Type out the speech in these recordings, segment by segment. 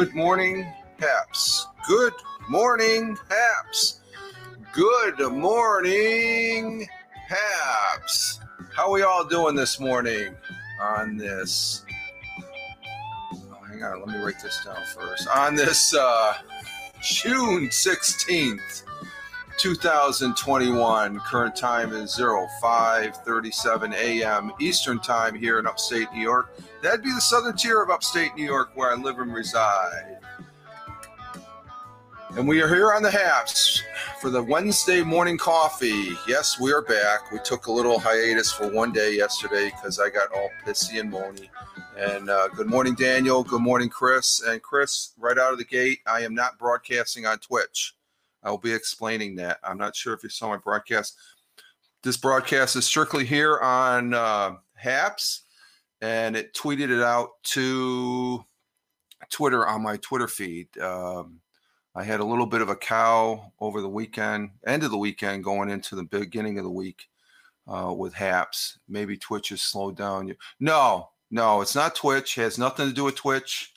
Good morning, Haps. Good morning, Haps. Good morning, Haps. How we all doing this morning on this? Oh, hang on, let me write this down first. On this uh, June 16th, 2021. Current time is 0537 a.m. Eastern Time here in upstate New York. That'd be the southern tier of upstate New York where I live and reside. And we are here on the Haps for the Wednesday morning coffee. Yes, we are back. We took a little hiatus for one day yesterday because I got all pissy and moany. And uh, good morning, Daniel. Good morning, Chris. And Chris, right out of the gate, I am not broadcasting on Twitch. I will be explaining that. I'm not sure if you saw my broadcast. This broadcast is strictly here on uh, Haps, and it tweeted it out to Twitter on my Twitter feed. Um, I had a little bit of a cow over the weekend, end of the weekend, going into the beginning of the week uh, with Haps. Maybe Twitch has slowed down. No, no, it's not Twitch. It has nothing to do with Twitch.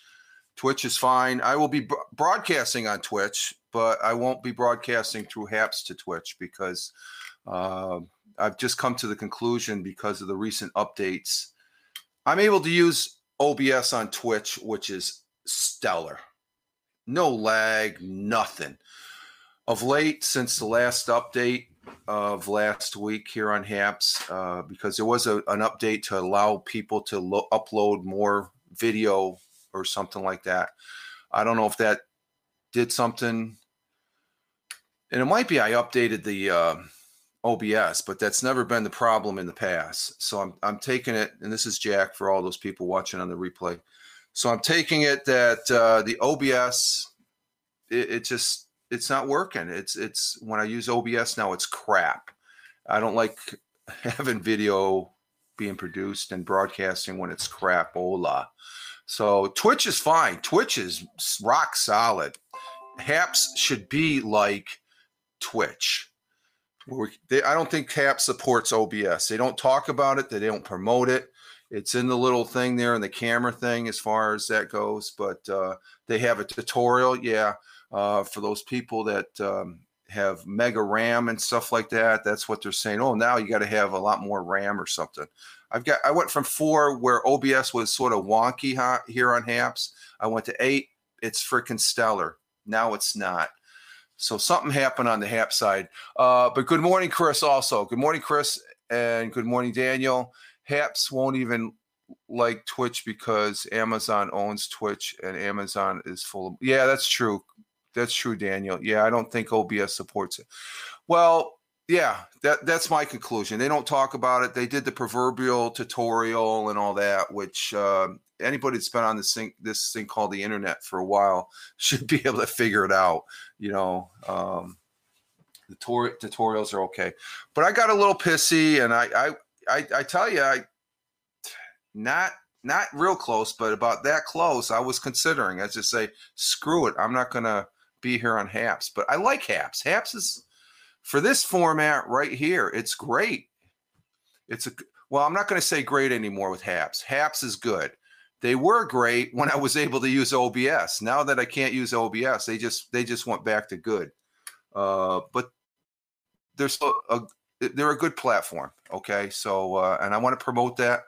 Twitch is fine. I will be broadcasting on Twitch but I won't be broadcasting through Haps to Twitch because uh, I've just come to the conclusion because of the recent updates. I'm able to use OBS on Twitch, which is stellar. No lag, nothing. Of late, since the last update of last week here on Haps, uh, because there was a, an update to allow people to lo- upload more video or something like that. I don't know if that did something and it might be I updated the uh, OBS, but that's never been the problem in the past. So I'm I'm taking it, and this is Jack for all those people watching on the replay. So I'm taking it that uh, the OBS, it, it just it's not working. It's it's when I use OBS now, it's crap. I don't like having video being produced and broadcasting when it's crap. Hola. So Twitch is fine. Twitch is rock solid. Haps should be like Twitch. They, I don't think CAP supports OBS. They don't talk about it. They don't promote it. It's in the little thing there in the camera thing as far as that goes. But uh, they have a tutorial, yeah, uh, for those people that um, have mega RAM and stuff like that. That's what they're saying. Oh, now you got to have a lot more RAM or something. I've got. I went from four where OBS was sort of wonky here on Haps. I went to eight. It's freaking stellar. Now it's not. So something happened on the Hap side. Uh, but good morning, Chris. Also, good morning, Chris, and good morning, Daniel. Haps won't even like Twitch because Amazon owns Twitch and Amazon is full of. Yeah, that's true. That's true, Daniel. Yeah, I don't think OBS supports it. Well, yeah, that that's my conclusion. They don't talk about it. They did the proverbial tutorial and all that, which uh, anybody that's been on this thing this thing called the internet for a while should be able to figure it out. You know, um, the tor- tutorials are okay, but I got a little pissy, and I I I, I tell you, I not not real close, but about that close. I was considering. I just say, screw it. I'm not gonna be here on Haps, but I like Haps. Haps is for this format right here. It's great. It's a well, I'm not going to say great anymore with Haps. Haps is good they were great when I was able to use OBS. Now that I can't use OBS, they just they just went back to good. Uh, but they're still a, they're a good platform. Okay, so uh, and I want to promote that.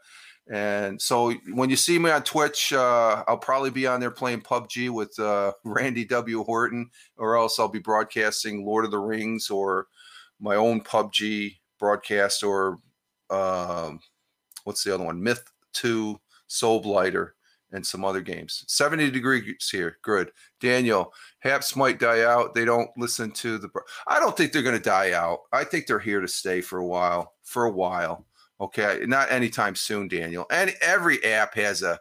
And so when you see me on Twitch, uh, I'll probably be on there playing PUBG with uh, Randy W. Horton, or else I'll be broadcasting Lord of the Rings or my own PUBG broadcast, or um, what's the other one? Myth Two Soulblighter, and some other games. 70 degrees here. Good. Daniel, Haps might die out. They don't listen to the. I don't think they're going to die out. I think they're here to stay for a while. For a while. Okay. Not anytime soon, Daniel. And every app has a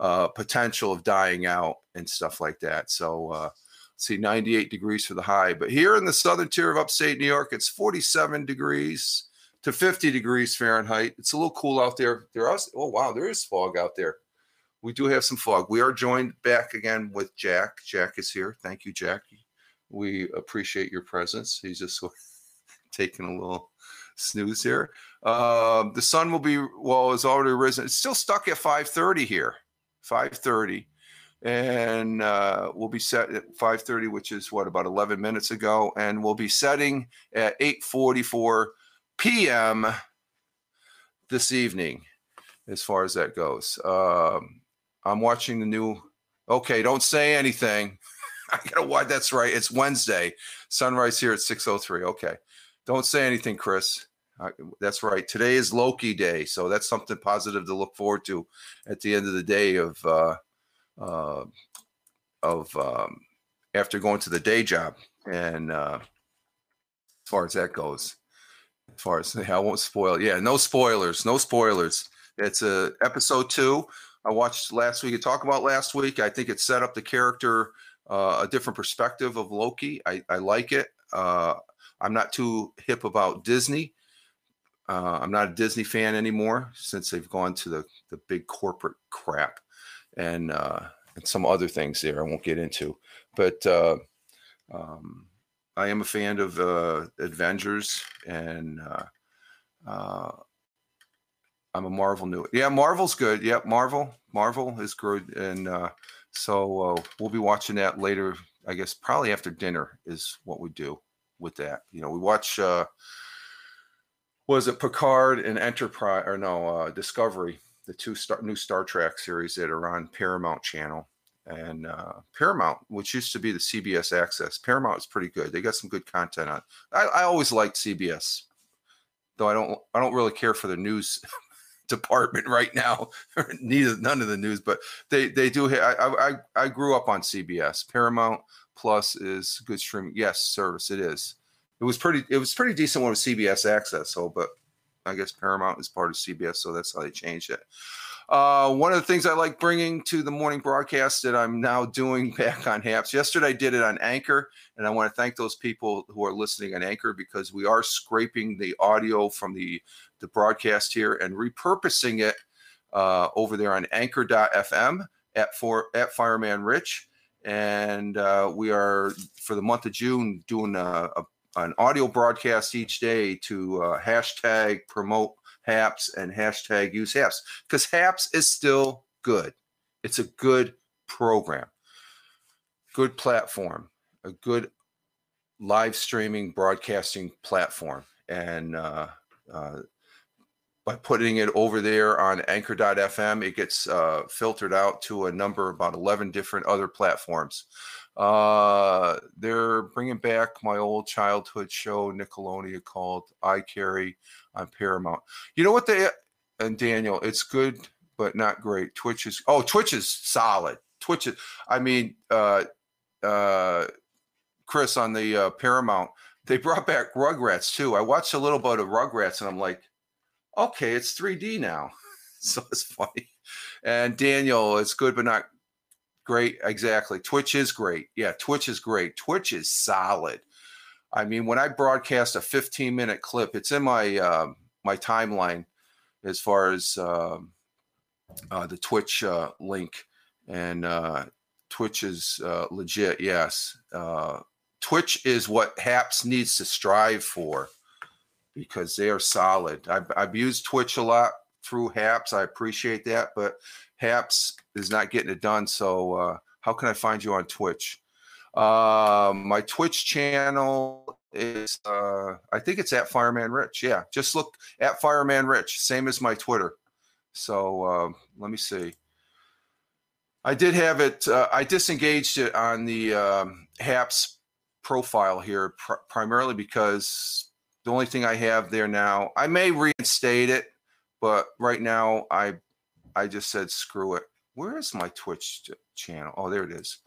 uh, potential of dying out and stuff like that. So, uh, see 98 degrees for the high. But here in the southern tier of upstate New York, it's 47 degrees to 50 degrees Fahrenheit. It's a little cool out there. There are oh wow, there is fog out there. We do have some fog. We are joined back again with Jack. Jack is here. Thank you, Jack. We appreciate your presence. He's just taking a little snooze here. Uh, the sun will be well, it's already risen. It's still stuck at 5:30 here. 5:30. and uh, we'll be set at 5:30, which is what about 11 minutes ago, and we'll be setting at 8:44 p.m. this evening, as far as that goes. Um, I'm watching the new. Okay, don't say anything. I gotta watch. That's right. It's Wednesday. Sunrise here at 6:03. Okay, don't say anything, Chris. Uh, that's right. Today is Loki Day, so that's something positive to look forward to at the end of the day of uh, uh, of um, after going to the day job. And uh, as far as that goes, as far as I won't spoil. Yeah, no spoilers. No spoilers. It's a episode two. I watched last week. I talked about last week. I think it set up the character uh, a different perspective of Loki. I, I like it. Uh, I'm not too hip about Disney. Uh, I'm not a Disney fan anymore since they've gone to the the big corporate crap and uh, and some other things there I won't get into. But uh, um, I am a fan of uh, Avengers, and uh, uh, I'm a Marvel new. Yeah, Marvel's good. Yep, Marvel. Marvel is good, and uh, so uh, we'll be watching that later. I guess probably after dinner is what we do with that. You know, we watch. Uh, was it Picard and Enterprise or no uh, Discovery? the two star, new Star Trek series that are on Paramount Channel. And uh, Paramount, which used to be the CBS Access, Paramount is pretty good. They got some good content on. I, I always liked CBS, though I don't. I don't really care for the news department right now. Neither none of the news, but they they do. I I I grew up on CBS. Paramount Plus is good streaming. Yes, service it is. It was pretty. It was pretty decent one with CBS Access. So, but I guess Paramount is part of CBS, so that's how they changed it. Uh, one of the things I like bringing to the morning broadcast that I'm now doing back on HAPS. Yesterday I did it on Anchor, and I want to thank those people who are listening on Anchor because we are scraping the audio from the the broadcast here and repurposing it uh, over there on Anchor.fm at for at Fireman Rich, and uh, we are for the month of June doing a, a an audio broadcast each day to uh, hashtag promote HAPS and hashtag use HAPS because HAPS is still good. It's a good program, good platform, a good live streaming broadcasting platform. And uh, uh, by putting it over there on anchor.fm, it gets uh, filtered out to a number, about 11 different other platforms. Uh, they're bringing back my old childhood show, Nickelodeon, called iCarly on Paramount. You know what they and Daniel, it's good but not great. Twitch is oh, Twitch is solid. Twitch is, I mean, uh, uh, Chris on the uh, Paramount, they brought back Rugrats too. I watched a little bit of Rugrats and I'm like, okay, it's 3D now, so it's funny. And Daniel, it's good but not Great, exactly. Twitch is great. Yeah, Twitch is great. Twitch is solid. I mean, when I broadcast a 15 minute clip, it's in my uh, my timeline as far as uh, uh, the Twitch uh, link, and uh, Twitch is uh, legit. Yes, Twitch is what Haps needs to strive for because they are solid. I've, I've used Twitch a lot through Haps. I appreciate that, but Haps is not getting it done. So uh, how can I find you on Twitch? Uh, my Twitch channel is uh, I think it's at Fireman Rich. Yeah, just look at Fireman Rich, same as my Twitter. So uh, let me see. I did have it. Uh, I disengaged it on the um, HAPS profile here pr- primarily because the only thing I have there now. I may reinstate it, but right now I I just said screw it. Where is my Twitch channel? Oh, there it is.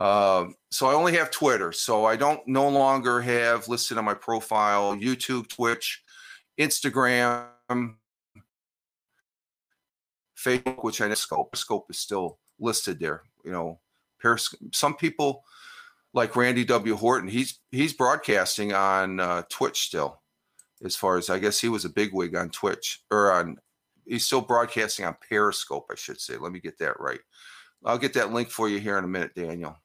Um, so I only have Twitter. So I don't no longer have listed on my profile YouTube, Twitch, Instagram, Facebook, which I know Scope. Scope is still listed there. You know. Some people like Randy W. Horton. He's he's broadcasting on uh, Twitch still. As far as I guess he was a bigwig on Twitch or on he's still broadcasting on Periscope, I should say. Let me get that right. I'll get that link for you here in a minute, Daniel.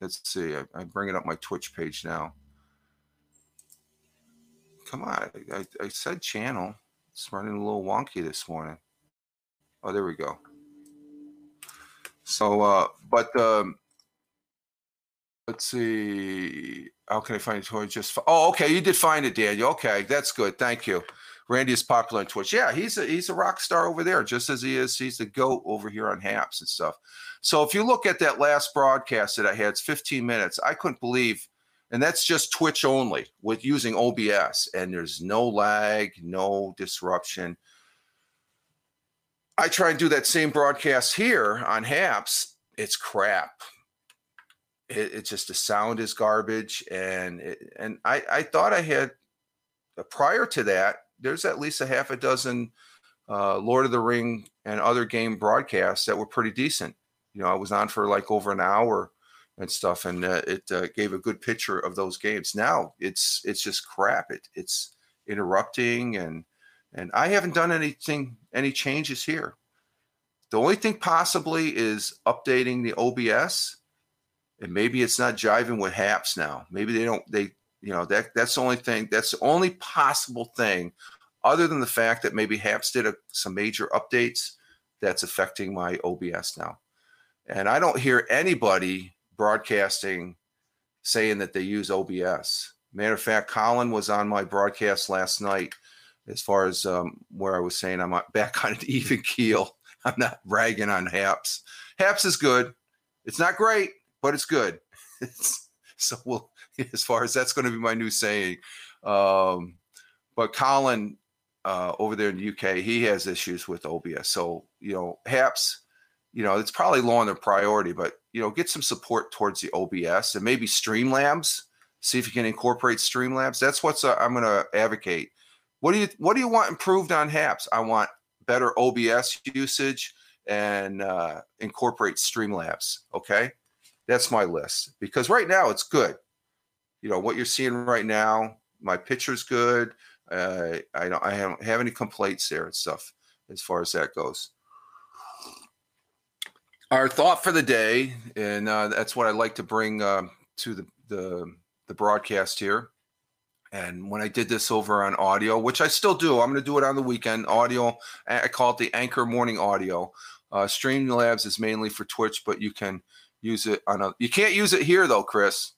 Let's see. I, am bringing up my Twitch page now. Come on. I, I said channel. It's running a little wonky this morning. Oh, there we go. So, uh, but um, let's see. How can I find it? Just oh, okay, you did find it, Daniel. Okay, that's good. Thank you. Randy is popular on Twitch. Yeah, he's a he's a rock star over there, just as he is. He's the goat over here on Haps and stuff. So if you look at that last broadcast that I had, it's 15 minutes. I couldn't believe, and that's just Twitch only with using OBS, and there's no lag, no disruption. I try and do that same broadcast here on Haps. It's crap. It, it's just the sound is garbage, and it, and I I thought I had prior to that there's at least a half a dozen uh, Lord of the Ring and other game broadcasts that were pretty decent. You know, I was on for like over an hour and stuff, and uh, it uh, gave a good picture of those games. Now it's it's just crap. It it's interrupting and and I haven't done anything any changes here. The only thing possibly is updating the OBS, and maybe it's not jiving with Haps now. Maybe they don't they you know that that's the only thing. That's the only possible thing, other than the fact that maybe Haps did a, some major updates that's affecting my OBS now. And I don't hear anybody broadcasting saying that they use OBS. Matter of fact, Colin was on my broadcast last night as far as um, where I was saying I'm back on an even keel. I'm not bragging on Haps. Haps is good. It's not great, but it's good. So we'll as far as that's going to be my new saying. Um, but Colin uh, over there in the UK, he has issues with OBS. So, you know, Haps, you know, it's probably low on their priority, but, you know, get some support towards the OBS and maybe Streamlabs. See if you can incorporate Streamlabs. That's what's uh, I'm going to advocate. What do you What do you want improved on Haps? I want better OBS usage and uh, incorporate Streamlabs. Okay, that's my list because right now it's good you know what you're seeing right now. My picture's good. Uh, I don't. I don't have any complaints there and stuff as far as that goes. Our thought for the day, and uh, that's what I like to bring uh, to the, the the broadcast here. And when I did this over on audio, which I still do, I'm going to do it on the weekend. Audio, I call it the Anchor Morning Audio. Uh, Streamlabs is mainly for Twitch, but you can use it on a. You can't use it here though, Chris.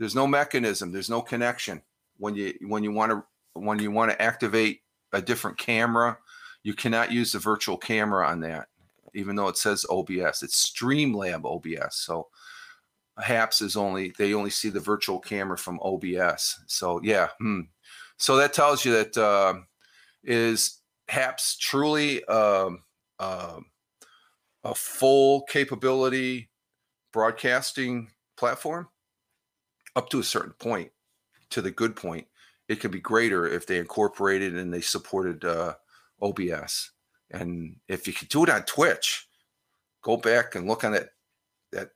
There's no mechanism. There's no connection when you when you want to when you want to activate a different camera. You cannot use the virtual camera on that, even though it says OBS. It's Streamlab OBS. So Haps is only they only see the virtual camera from OBS. So yeah, hmm. so that tells you that uh, is Haps truly uh, a full capability broadcasting platform? Up to a certain point, to the good point, it could be greater if they incorporated and they supported uh, OBS. And if you could do it on Twitch, go back and look on that that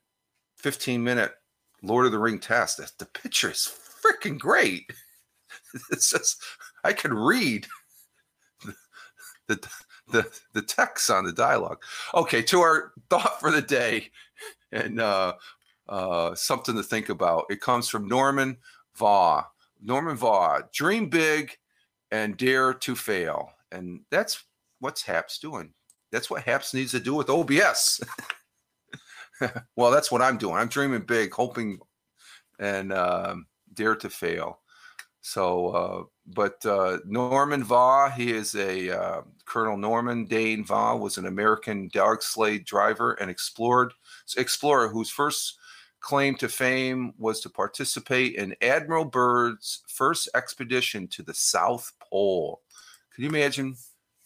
15 minute Lord of the Ring test. That The picture is freaking great. It's just I can read the, the the the text on the dialogue. Okay, to our thought for the day, and uh, uh, something to think about. It comes from Norman Vaughan. Norman Vaughan, dream big and dare to fail. And that's what's Haps doing. That's what Haps needs to do with OBS. well, that's what I'm doing. I'm dreaming big, hoping and uh, dare to fail. So, uh, but uh, Norman Vaughan, he is a uh, Colonel Norman Dane Vaughan was an American dog sleigh driver and explored explorer whose first claim to fame was to participate in Admiral Byrd's first expedition to the South Pole. Can you imagine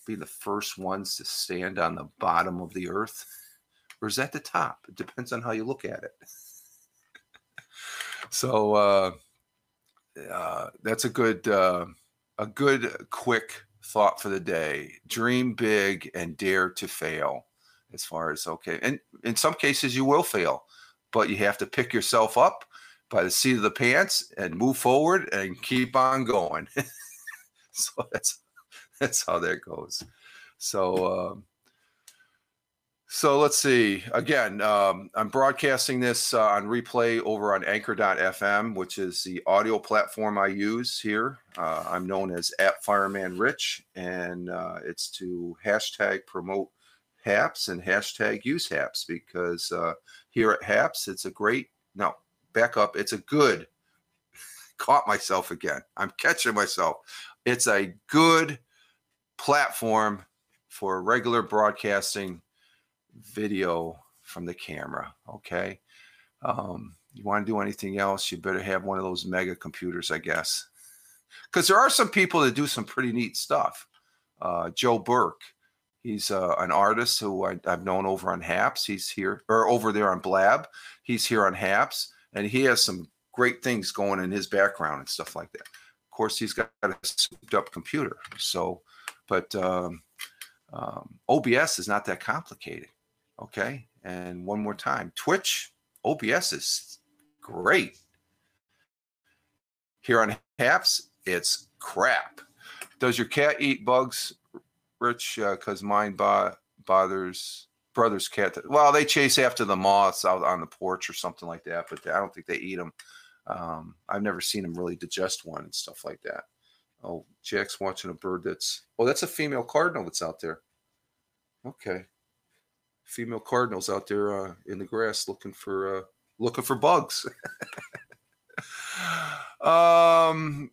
being the first ones to stand on the bottom of the earth? Or is that the top? It depends on how you look at it. so uh, uh, that's a good, uh, a good quick thought for the day. Dream big and dare to fail. As far as okay, and in some cases you will fail but you have to pick yourself up by the seat of the pants and move forward and keep on going. so that's that's how that goes. So um, so let's see. Again, um, I'm broadcasting this uh, on replay over on Anchor.fm, which is the audio platform I use here. Uh, I'm known as at Fireman Rich, and uh, it's to hashtag promote Haps and hashtag use Haps because uh, here at Haps, it's a great, no, back up, it's a good, caught myself again. I'm catching myself. It's a good platform for regular broadcasting video from the camera. Okay. Um, you want to do anything else, you better have one of those mega computers, I guess. Because there are some people that do some pretty neat stuff. Uh, Joe Burke, he's uh, an artist who I, have known over on Haps. He's here or over there on Blab. He's here on Haps, and he has some great things going in his background and stuff like that. Of course, he's got a souped up computer. So, but um, um, OBS is not that complicated. Okay. And one more time Twitch, OBS is great. Here on Haps, it's crap. Does your cat eat bugs, Rich? Because uh, mine bo- bothers brother's cat. Well, they chase after the moths out on the porch or something like that, but I don't think they eat them. Um, I've never seen them really digest one and stuff like that. Oh, Jack's watching a bird that's oh, that's a female cardinal that's out there. Okay, female cardinals out there uh, in the grass looking for uh, looking for bugs. um,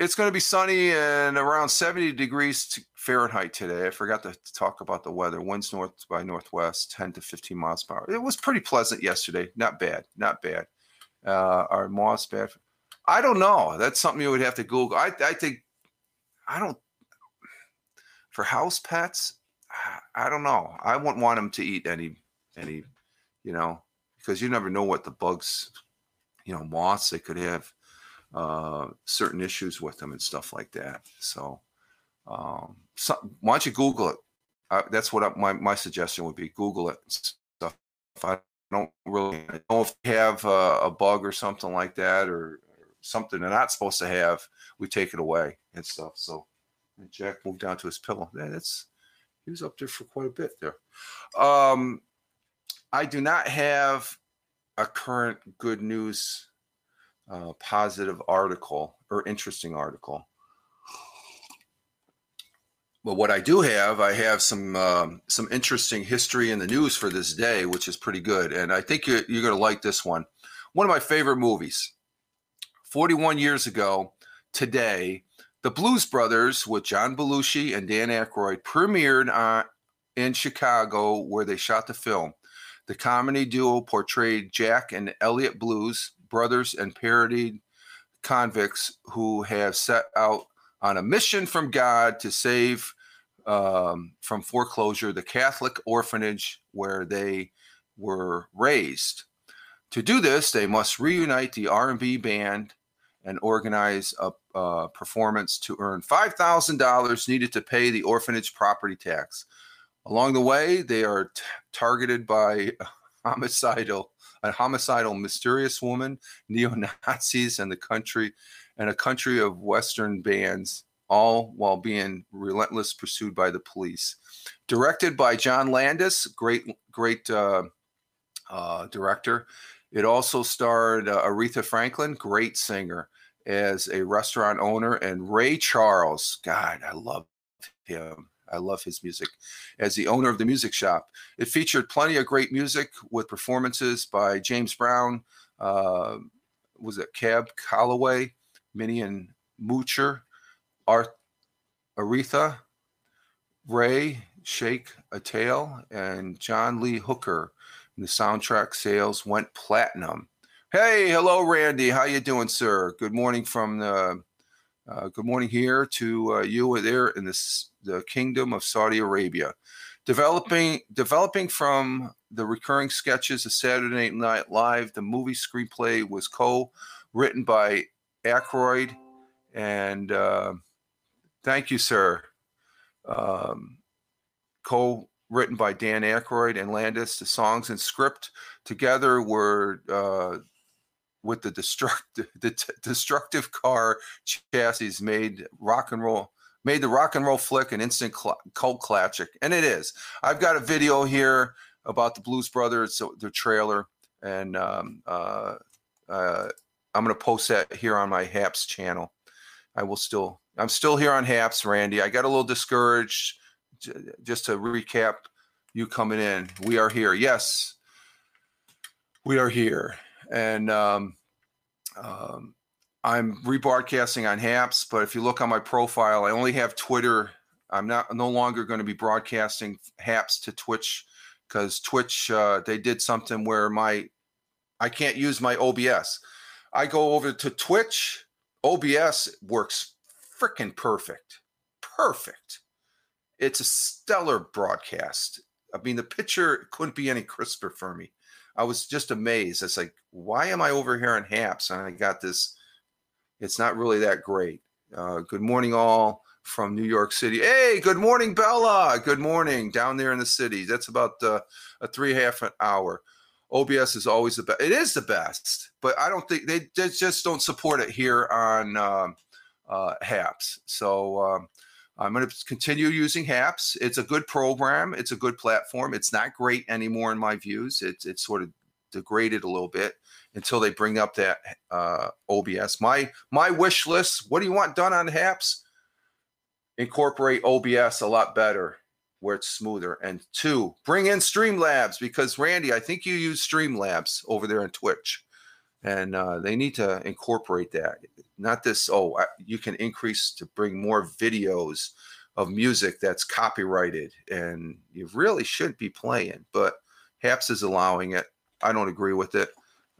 it's going to be sunny and around 70 degrees Fahrenheit today. I forgot to talk about the weather. Winds north by northwest, 10 to 15 miles per hour. It was pretty pleasant yesterday. Not bad. Not bad. Uh, are moths bad? I don't know. That's something you would have to Google. I, I think, I don't, for house pets, I don't know. I wouldn't want them to eat any, any, you know, because you never know what the bugs, you know, moths they could have uh, certain issues with them and stuff like that. So, um, so why don't you Google it? Uh, that's what I, my my suggestion would be. Google it. Stuff. If I don't really know if they have a, a bug or something like that, or, or, something they're not supposed to have, we take it away and stuff. So, and Jack moved down to his pillow. That's he was up there for quite a bit there. Um, I do not have a current good news, uh, positive article or interesting article. But what I do have, I have some um, some interesting history in the news for this day, which is pretty good, and I think you're, you're going to like this one. One of my favorite movies. 41 years ago today, The Blues Brothers with John Belushi and Dan Aykroyd premiered on, in Chicago, where they shot the film. The comedy duo portrayed Jack and Elliot Blues, brothers and parodied convicts who have set out on a mission from God to save um, from foreclosure the Catholic orphanage where they were raised. To do this, they must reunite the R&B band and organize a, a performance to earn $5,000 needed to pay the orphanage property tax. Along the way, they are t- targeted by homicidal, a homicidal mysterious woman, neo Nazis, and the country, and a country of Western bands, all while being relentless pursued by the police. Directed by John Landis, great, great uh, uh, director. It also starred uh, Aretha Franklin, great singer, as a restaurant owner, and Ray Charles. God, I love him. I love his music. As the owner of the music shop, it featured plenty of great music with performances by James Brown. Uh, was it Cab Calloway, Minnie and Moocher, Art, Aretha, Ray, Shake a Tail, and John Lee Hooker. And the soundtrack sales went platinum. Hey, hello, Randy. How you doing, sir? Good morning from the. Uh, good morning here to uh, you there in this, the Kingdom of Saudi Arabia. Developing developing from the recurring sketches of Saturday Night Live, the movie screenplay was co-written by Aykroyd, and uh, thank you, sir. Um, co-written by Dan Aykroyd and Landis. The songs and script together were uh, with the destructive the t- destructive car chassis made rock and roll made the rock and roll flick an instant cl- cult classic and it is. I've got a video here about the blues brothers so the trailer and um, uh, uh, i'm going to post that here on my haps channel. I will still i'm still here on haps randy. I got a little discouraged just to recap, you coming in, we are here. Yes, we are here, and um, um, I'm rebroadcasting on Haps. But if you look on my profile, I only have Twitter. I'm not no longer going to be broadcasting Haps to Twitch because Twitch uh, they did something where my I can't use my OBS. I go over to Twitch. OBS works freaking perfect. Perfect. It's a stellar broadcast. I mean, the picture couldn't be any crisper for me. I was just amazed. It's like, why am I over here on Haps? And I got this. It's not really that great. Uh, good morning, all from New York City. Hey, good morning, Bella. Good morning down there in the city. That's about uh, a three half an hour. OBS is always the best. It is the best, but I don't think they, they just don't support it here on um, uh, HAPS. So um, I'm going to continue using HAPS. It's a good program. It's a good platform. It's not great anymore in my views. It's it's sort of degraded a little bit until they bring up that uh, OBS. My my wish list. What do you want done on HAPS? Incorporate OBS a lot better where it's smoother. And two, bring in Streamlabs because Randy, I think you use Streamlabs over there on Twitch, and uh, they need to incorporate that. Not this. Oh, you can increase to bring more videos of music that's copyrighted, and you really shouldn't be playing. But Haps is allowing it. I don't agree with it,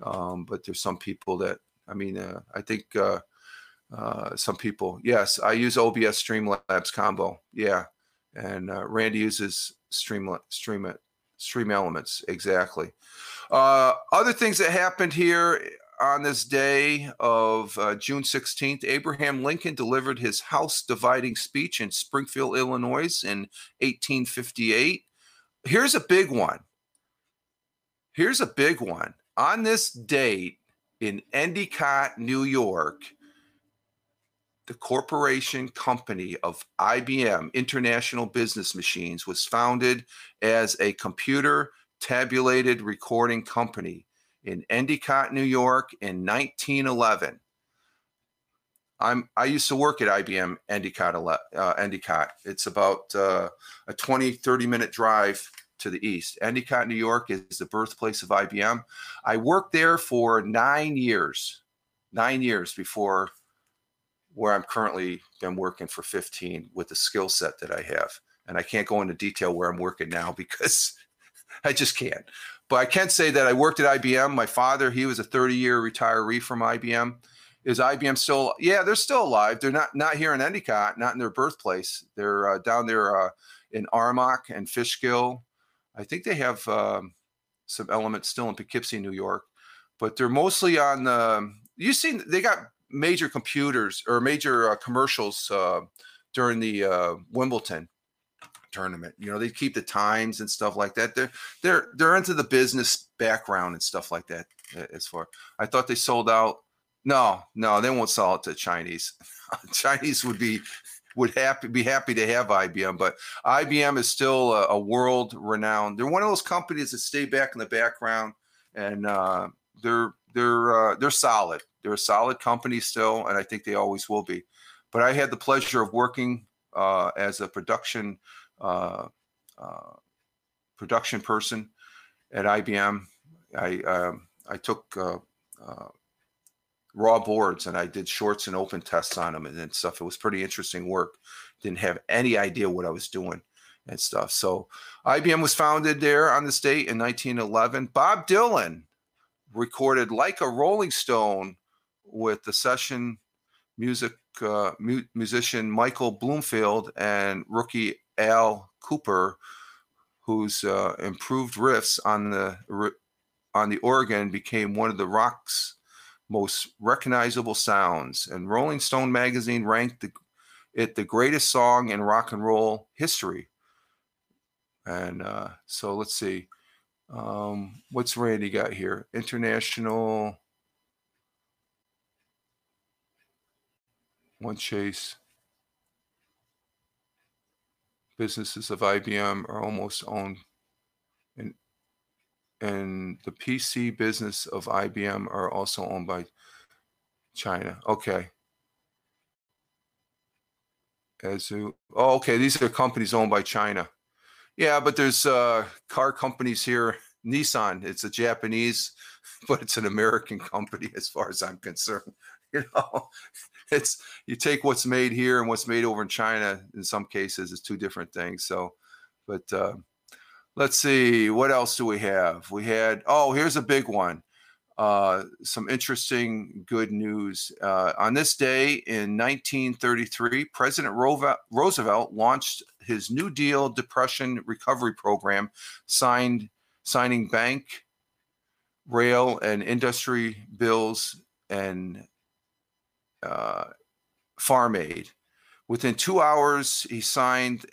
um, but there's some people that. I mean, uh, I think. Uh, uh, some people, yes, I use OBS Streamlabs combo. Yeah, and uh, Randy uses Stream Stream Stream Elements exactly. Uh, other things that happened here on this day of uh, June 16th, Abraham Lincoln delivered his house dividing speech in Springfield, Illinois in 1858. Here's a big one. Here's a big one. On this date in Endicott, New York, the corporation company of IBM International Business Machines was founded as a computer tabulated recording company in Endicott, New York in 1911. I'm I used to work at IBM Endicott uh, Endicott. It's about uh, a 20 30 minute drive to the east. Endicott, New York is the birthplace of IBM. I worked there for 9 years. 9 years before where I'm currently been working for 15 with the skill set that I have. And I can't go into detail where I'm working now because I just can't. But I can say that I worked at IBM. My father, he was a 30 year retiree from IBM. Is IBM still? Yeah, they're still alive. They're not not here in Endicott, not in their birthplace. They're uh, down there uh, in Armonk and Fishkill. I think they have um, some elements still in Poughkeepsie, New York, but they're mostly on the. You seen they got major computers or major uh, commercials uh, during the uh, Wimbledon tournament. You know, they keep the times and stuff like that. They're they're they're into the business background and stuff like that. As far I thought they sold out. No, no, they won't sell it to Chinese. Chinese would be would happy be happy to have IBM, but IBM is still a, a world renowned. They're one of those companies that stay back in the background, and uh, they're they're uh, they're solid. They're a solid company still, and I think they always will be. But I had the pleasure of working uh, as a production uh, uh, production person at IBM. I um, I took uh, uh, raw boards and I did shorts and open tests on them and, and stuff. It was pretty interesting work. Didn't have any idea what I was doing and stuff. So IBM was founded there on this date in 1911. Bob Dylan recorded like a Rolling Stone with the session music uh, mu- musician Michael Bloomfield and rookie Al Kooper, whose uh, improved riffs on the on the organ became one of the rock's most recognizable sounds. And Rolling Stone magazine ranked the, it the greatest song in rock and roll history. And uh, so let's see. Um, what's Randy got here? International One Chase. Businesses of IBM are almost owned, and and the PC business of IBM are also owned by China. Okay. Azu. Oh, okay. These are companies owned by China. Yeah, but there's uh, car companies here. Nissan. It's a Japanese, but it's an American company as far as I'm concerned. You know, it's you take what's made here and what's made over in China. In some cases, it's two different things. So, but uh, let's see what else do we have. We had oh, here's a big one. Uh, some interesting good news. Uh, on this day in 1933, President Roosevelt launched his New Deal Depression Recovery Program, signed signing bank, rail, and industry bills and uh, farm aid. Within two hours, he signed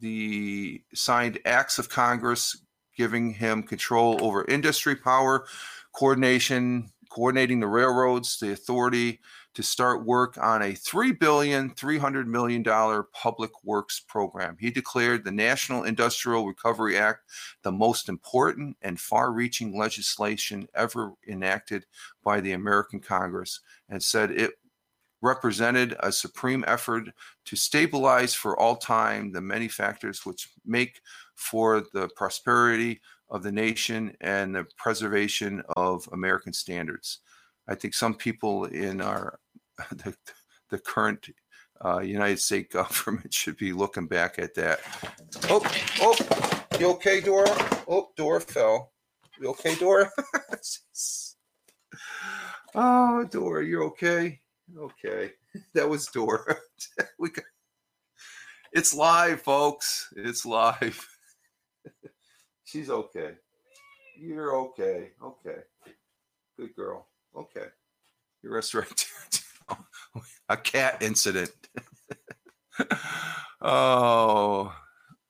the signed acts of Congress giving him control over industry power, coordination, coordinating the railroads, the authority to start work on a $3 billion, $300 million public works program. He declared the National Industrial Recovery Act the most important and far reaching legislation ever enacted by the American Congress and said it represented a supreme effort to stabilize for all time the many factors which make for the prosperity of the nation and the preservation of American standards. I think some people in our the, the current uh, United States government should be looking back at that. Oh, oh, you okay, Dora? Oh, Dora fell. You okay, Dora? oh, Dora, you're okay. Okay, that was Dora. we got, it's live, folks. It's live. She's okay. You're okay. Okay. Good girl. Okay. You're rest right. A cat incident. oh,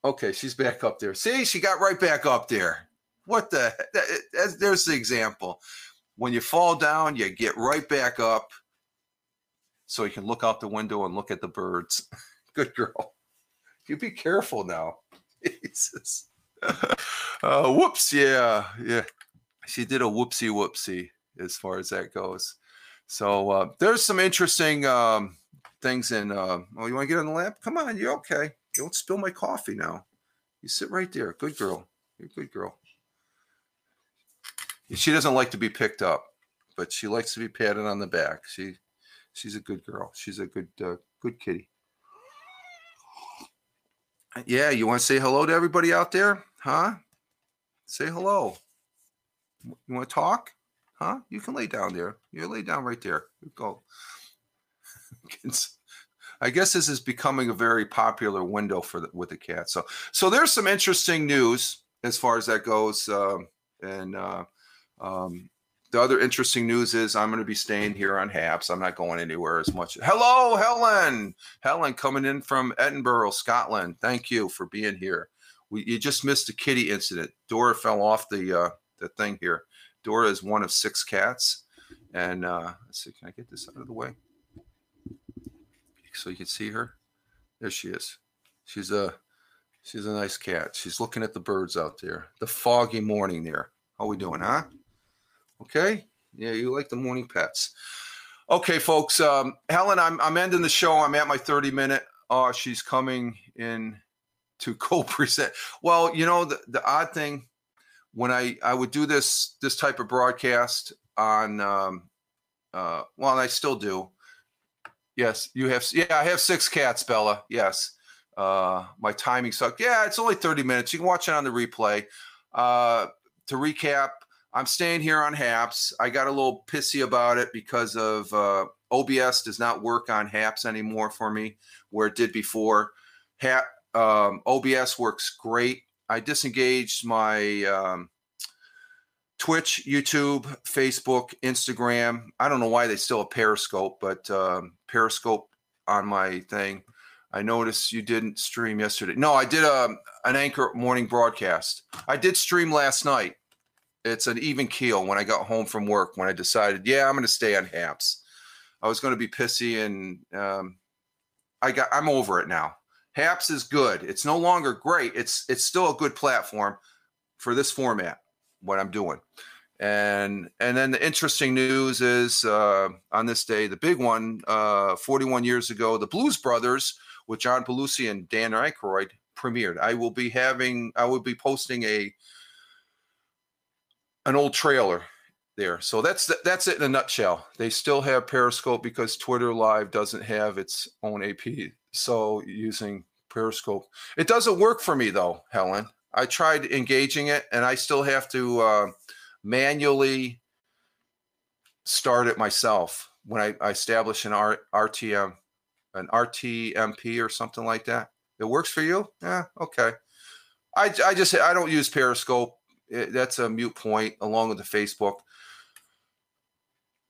okay. She's back up there. See, she got right back up there. What the? That, there's the example. When you fall down, you get right back up so you can look out the window and look at the birds. Good girl. You be careful now. Jesus. Uh, whoops. Yeah. Yeah. She did a whoopsie whoopsie as far as that goes. So uh, there's some interesting um, things in. Uh, oh, you want to get on the lamp? Come on. You're okay. Don't spill my coffee now. You sit right there. Good girl. You're a good girl. She doesn't like to be picked up, but she likes to be patted on the back. She she's a good girl. She's a good uh, good kitty. Yeah, you want to say hello to everybody out there, huh? Say hello. You want to talk, huh? You can lay down there. You lay down right there. Go. I guess this is becoming a very popular window for the, with the cat. So, so there's some interesting news as far as that goes, um, and uh, um, the other interesting news is I'm going to be staying here on Haps. I'm not going anywhere as much. Hello, Helen. Helen coming in from Edinburgh, Scotland. Thank you for being here. We you just missed a kitty incident. Dora fell off the uh, the thing here. Dora is one of six cats, and uh, let's see. Can I get this out of the way so you can see her? There she is. She's a she's a nice cat. She's looking at the birds out there. The foggy morning there. How we doing, huh? Okay. Yeah, you like the morning pets. Okay, folks. Um, Helen, I'm I'm ending the show. I'm at my 30 minute. Oh, she's coming in to co-present. Well, you know the, the odd thing when I I would do this this type of broadcast on um, uh, well, I still do. Yes, you have. Yeah, I have six cats, Bella. Yes. Uh, my timing sucked. Yeah, it's only 30 minutes. You can watch it on the replay. Uh, to recap, I'm staying here on HAPS. I got a little pissy about it because of uh, OBS does not work on HAPS anymore for me, where it did before. Ha- um, OBS works great. I disengaged my um, Twitch, YouTube, Facebook, Instagram. I don't know why they still have Periscope, but um, Periscope on my thing. I noticed you didn't stream yesterday. No, I did a, um, an anchor morning broadcast. I did stream last night it's an even keel when I got home from work when I decided, yeah, I'm going to stay on Haps. I was going to be pissy and um, I got I'm over it now. Haps is good. It's no longer great. It's it's still a good platform for this format. What I'm doing, and and then the interesting news is uh, on this day, the big one. Uh, 41 years ago, the Blues Brothers with John Belushi and Dan Aykroyd premiered. I will be having, I will be posting a an old trailer there. So that's the, that's it in a nutshell. They still have Periscope because Twitter Live doesn't have its own AP. So using Periscope, it doesn't work for me though, Helen. I tried engaging it, and I still have to uh, manually start it myself when I, I establish an R, RTM, an RTMP or something like that. It works for you? Yeah, okay. I, I just I don't use Periscope. It, that's a mute point along with the Facebook.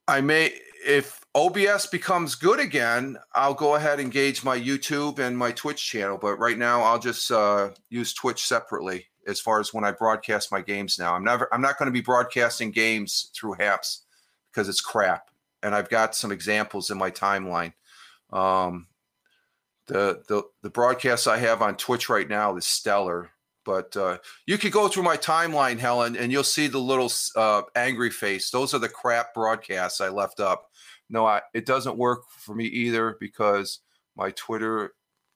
I may if OBS becomes good again, I'll go ahead and engage my YouTube and my Twitch channel. But right now, I'll just uh, use Twitch separately as far as when I broadcast my games. Now, I'm never I'm not going to be broadcasting games through Haps because it's crap, and I've got some examples in my timeline. Um, the the the broadcasts I have on Twitch right now is stellar. But uh, you could go through my timeline, Helen, and you'll see the little uh, angry face. Those are the crap broadcasts I left up. No, I, it doesn't work for me either because my Twitter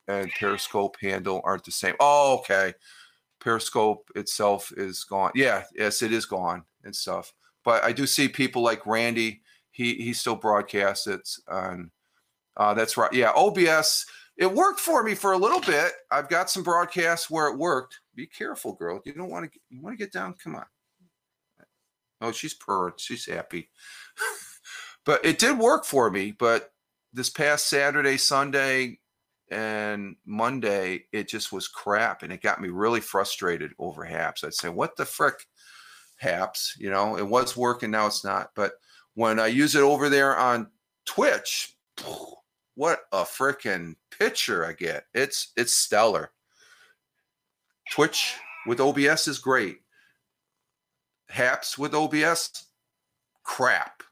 and Periscope handle aren't the same. Oh, okay. Periscope itself is gone. Yeah, yes, it is gone and stuff. But I do see people like Randy. He he still broadcasts it on. Uh, that's right. Yeah, OBS. It worked for me for a little bit. I've got some broadcasts where it worked. Be careful, girl. You don't want to. You want to get down. Come on. Oh, she's purring. She's happy. but it did work for me. But this past Saturday, Sunday, and Monday, it just was crap, and it got me really frustrated over Haps. I'd say, "What the frick, Haps?" You know, it was working, now it's not. But when I use it over there on Twitch, what a freaking picture I get! It's it's stellar. Twitch with OBS is great. Haps with OBS, crap.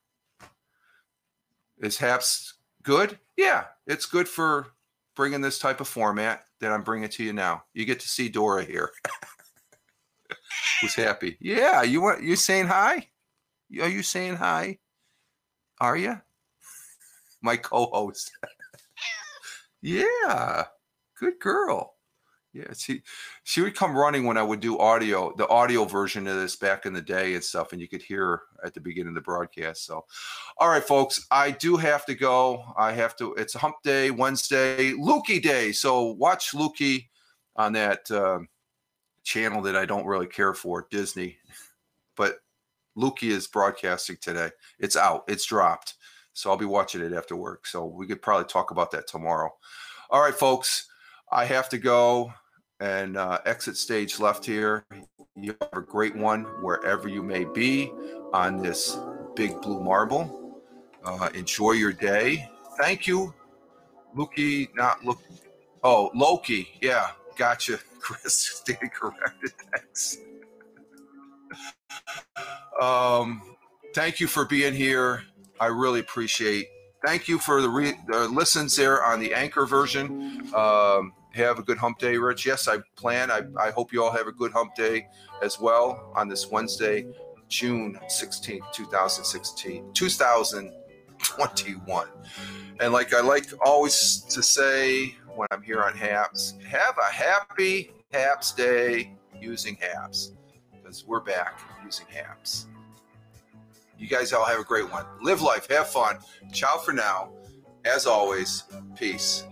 Is Haps good? Yeah, it's good for bringing this type of format that I'm bringing to you now. You get to see Dora here. Who's happy? Yeah, you want you saying hi? Are you saying hi? Are you? My co-host. yeah, good girl. Yeah, she she would come running when I would do audio, the audio version of this back in the day and stuff, and you could hear her at the beginning of the broadcast. So, all right, folks, I do have to go. I have to. It's Hump Day Wednesday, Lukey Day. So watch Lukey on that uh, channel that I don't really care for, Disney. But Lukey is broadcasting today. It's out. It's dropped. So I'll be watching it after work. So we could probably talk about that tomorrow. All right, folks. I have to go and uh, exit stage left here. You have a great one wherever you may be on this big blue marble. Uh, enjoy your day. Thank you, Loki. Not look. Oh, Loki. Yeah, gotcha, Chris. Stand corrected. Thanks. um, thank you for being here. I really appreciate. Thank you for the, re- the listens there on the anchor version. Um, have a good hump day, Rich. Yes, I plan. I, I hope you all have a good hump day as well on this Wednesday, June 16th, 2016, 2021. And like I like always to say when I'm here on HAPS, have a happy HAPS day using HAPS because we're back using HAPS. You guys all have a great one. Live life, have fun. Ciao for now. As always, peace.